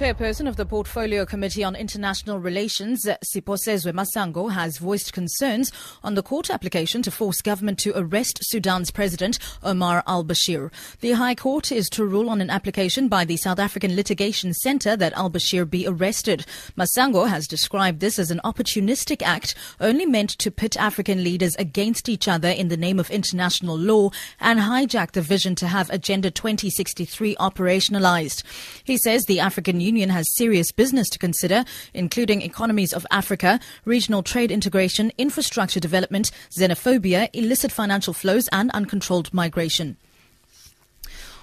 Chairperson of the Portfolio Committee on International Relations, Siphosezwe Masango, has voiced concerns on the court application to force government to arrest Sudan's President Omar al-Bashir. The High Court is to rule on an application by the South African Litigation Centre that al-Bashir be arrested. Masango has described this as an opportunistic act only meant to pit African leaders against each other in the name of international law and hijack the vision to have Agenda 2063 operationalized. He says the African Union Union has serious business to consider, including economies of Africa, regional trade integration, infrastructure development, xenophobia, illicit financial flows, and uncontrolled migration.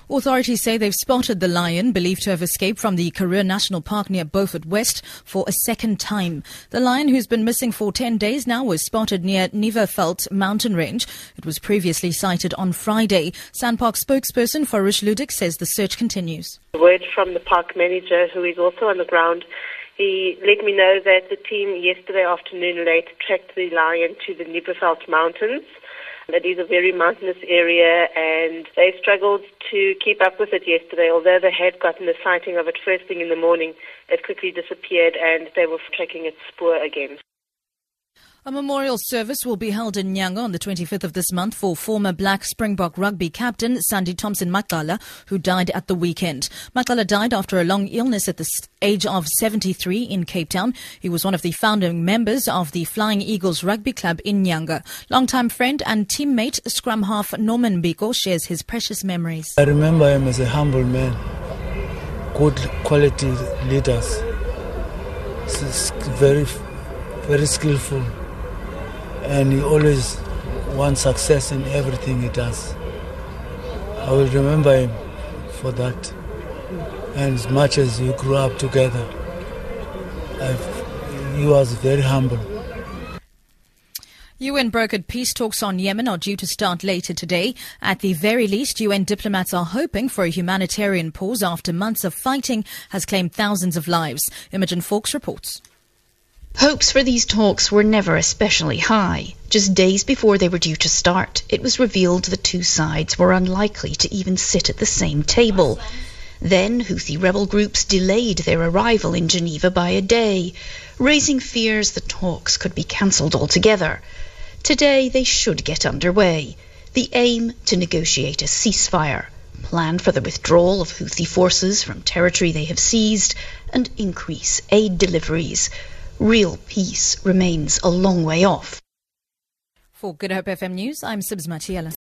Authorities say they've spotted the lion believed to have escaped from the Karoo National Park near Beaufort West for a second time. The lion, who's been missing for 10 days now, was spotted near Nuweveld mountain range. It was previously sighted on Friday. SANPark spokesperson Fayrouch Ludick says the search continues. Word from the park manager, who is also on the ground, he let me know that the team yesterday afternoon late tracked the lion to the Nuweveld mountains. It is a very mountainous area and they struggled to keep up with it yesterday. Although they had gotten a sighting of it first thing in the morning, it quickly disappeared and they were tracking its spoor again. A memorial service will be held in Nyanga on the 25th of this month for former Black Springbok rugby captain Sandy Thompson Makala, who died at the weekend. Makala died after a long illness at the age of 73 in Cape Town. He was one of the founding members of the Flying Eagles Rugby Club in Nyanga. Longtime friend and teammate scrum half Norman Biko shares his precious memories. I remember him as a humble man, good quality leaders, very, very skillful and he always wants success in everything he does. I will remember him for that. And as much as we grew up together, I've, he was very humble. UN brokered peace talks on Yemen are due to start later today. At the very least, UN diplomats are hoping for a humanitarian pause after months of fighting has claimed thousands of lives. Imogen Fawkes reports. Hopes for these talks were never especially high. Just days before they were due to start, it was revealed the two sides were unlikely to even sit at the same table. Then Houthi rebel groups delayed their arrival in Geneva by a day, raising fears the talks could be cancelled altogether. Today they should get underway. The aim to negotiate a ceasefire, plan for the withdrawal of Houthi forces from territory they have seized, and increase aid deliveries real peace remains a long way off. For Good Hope FM News, I'm Sibs Matiela.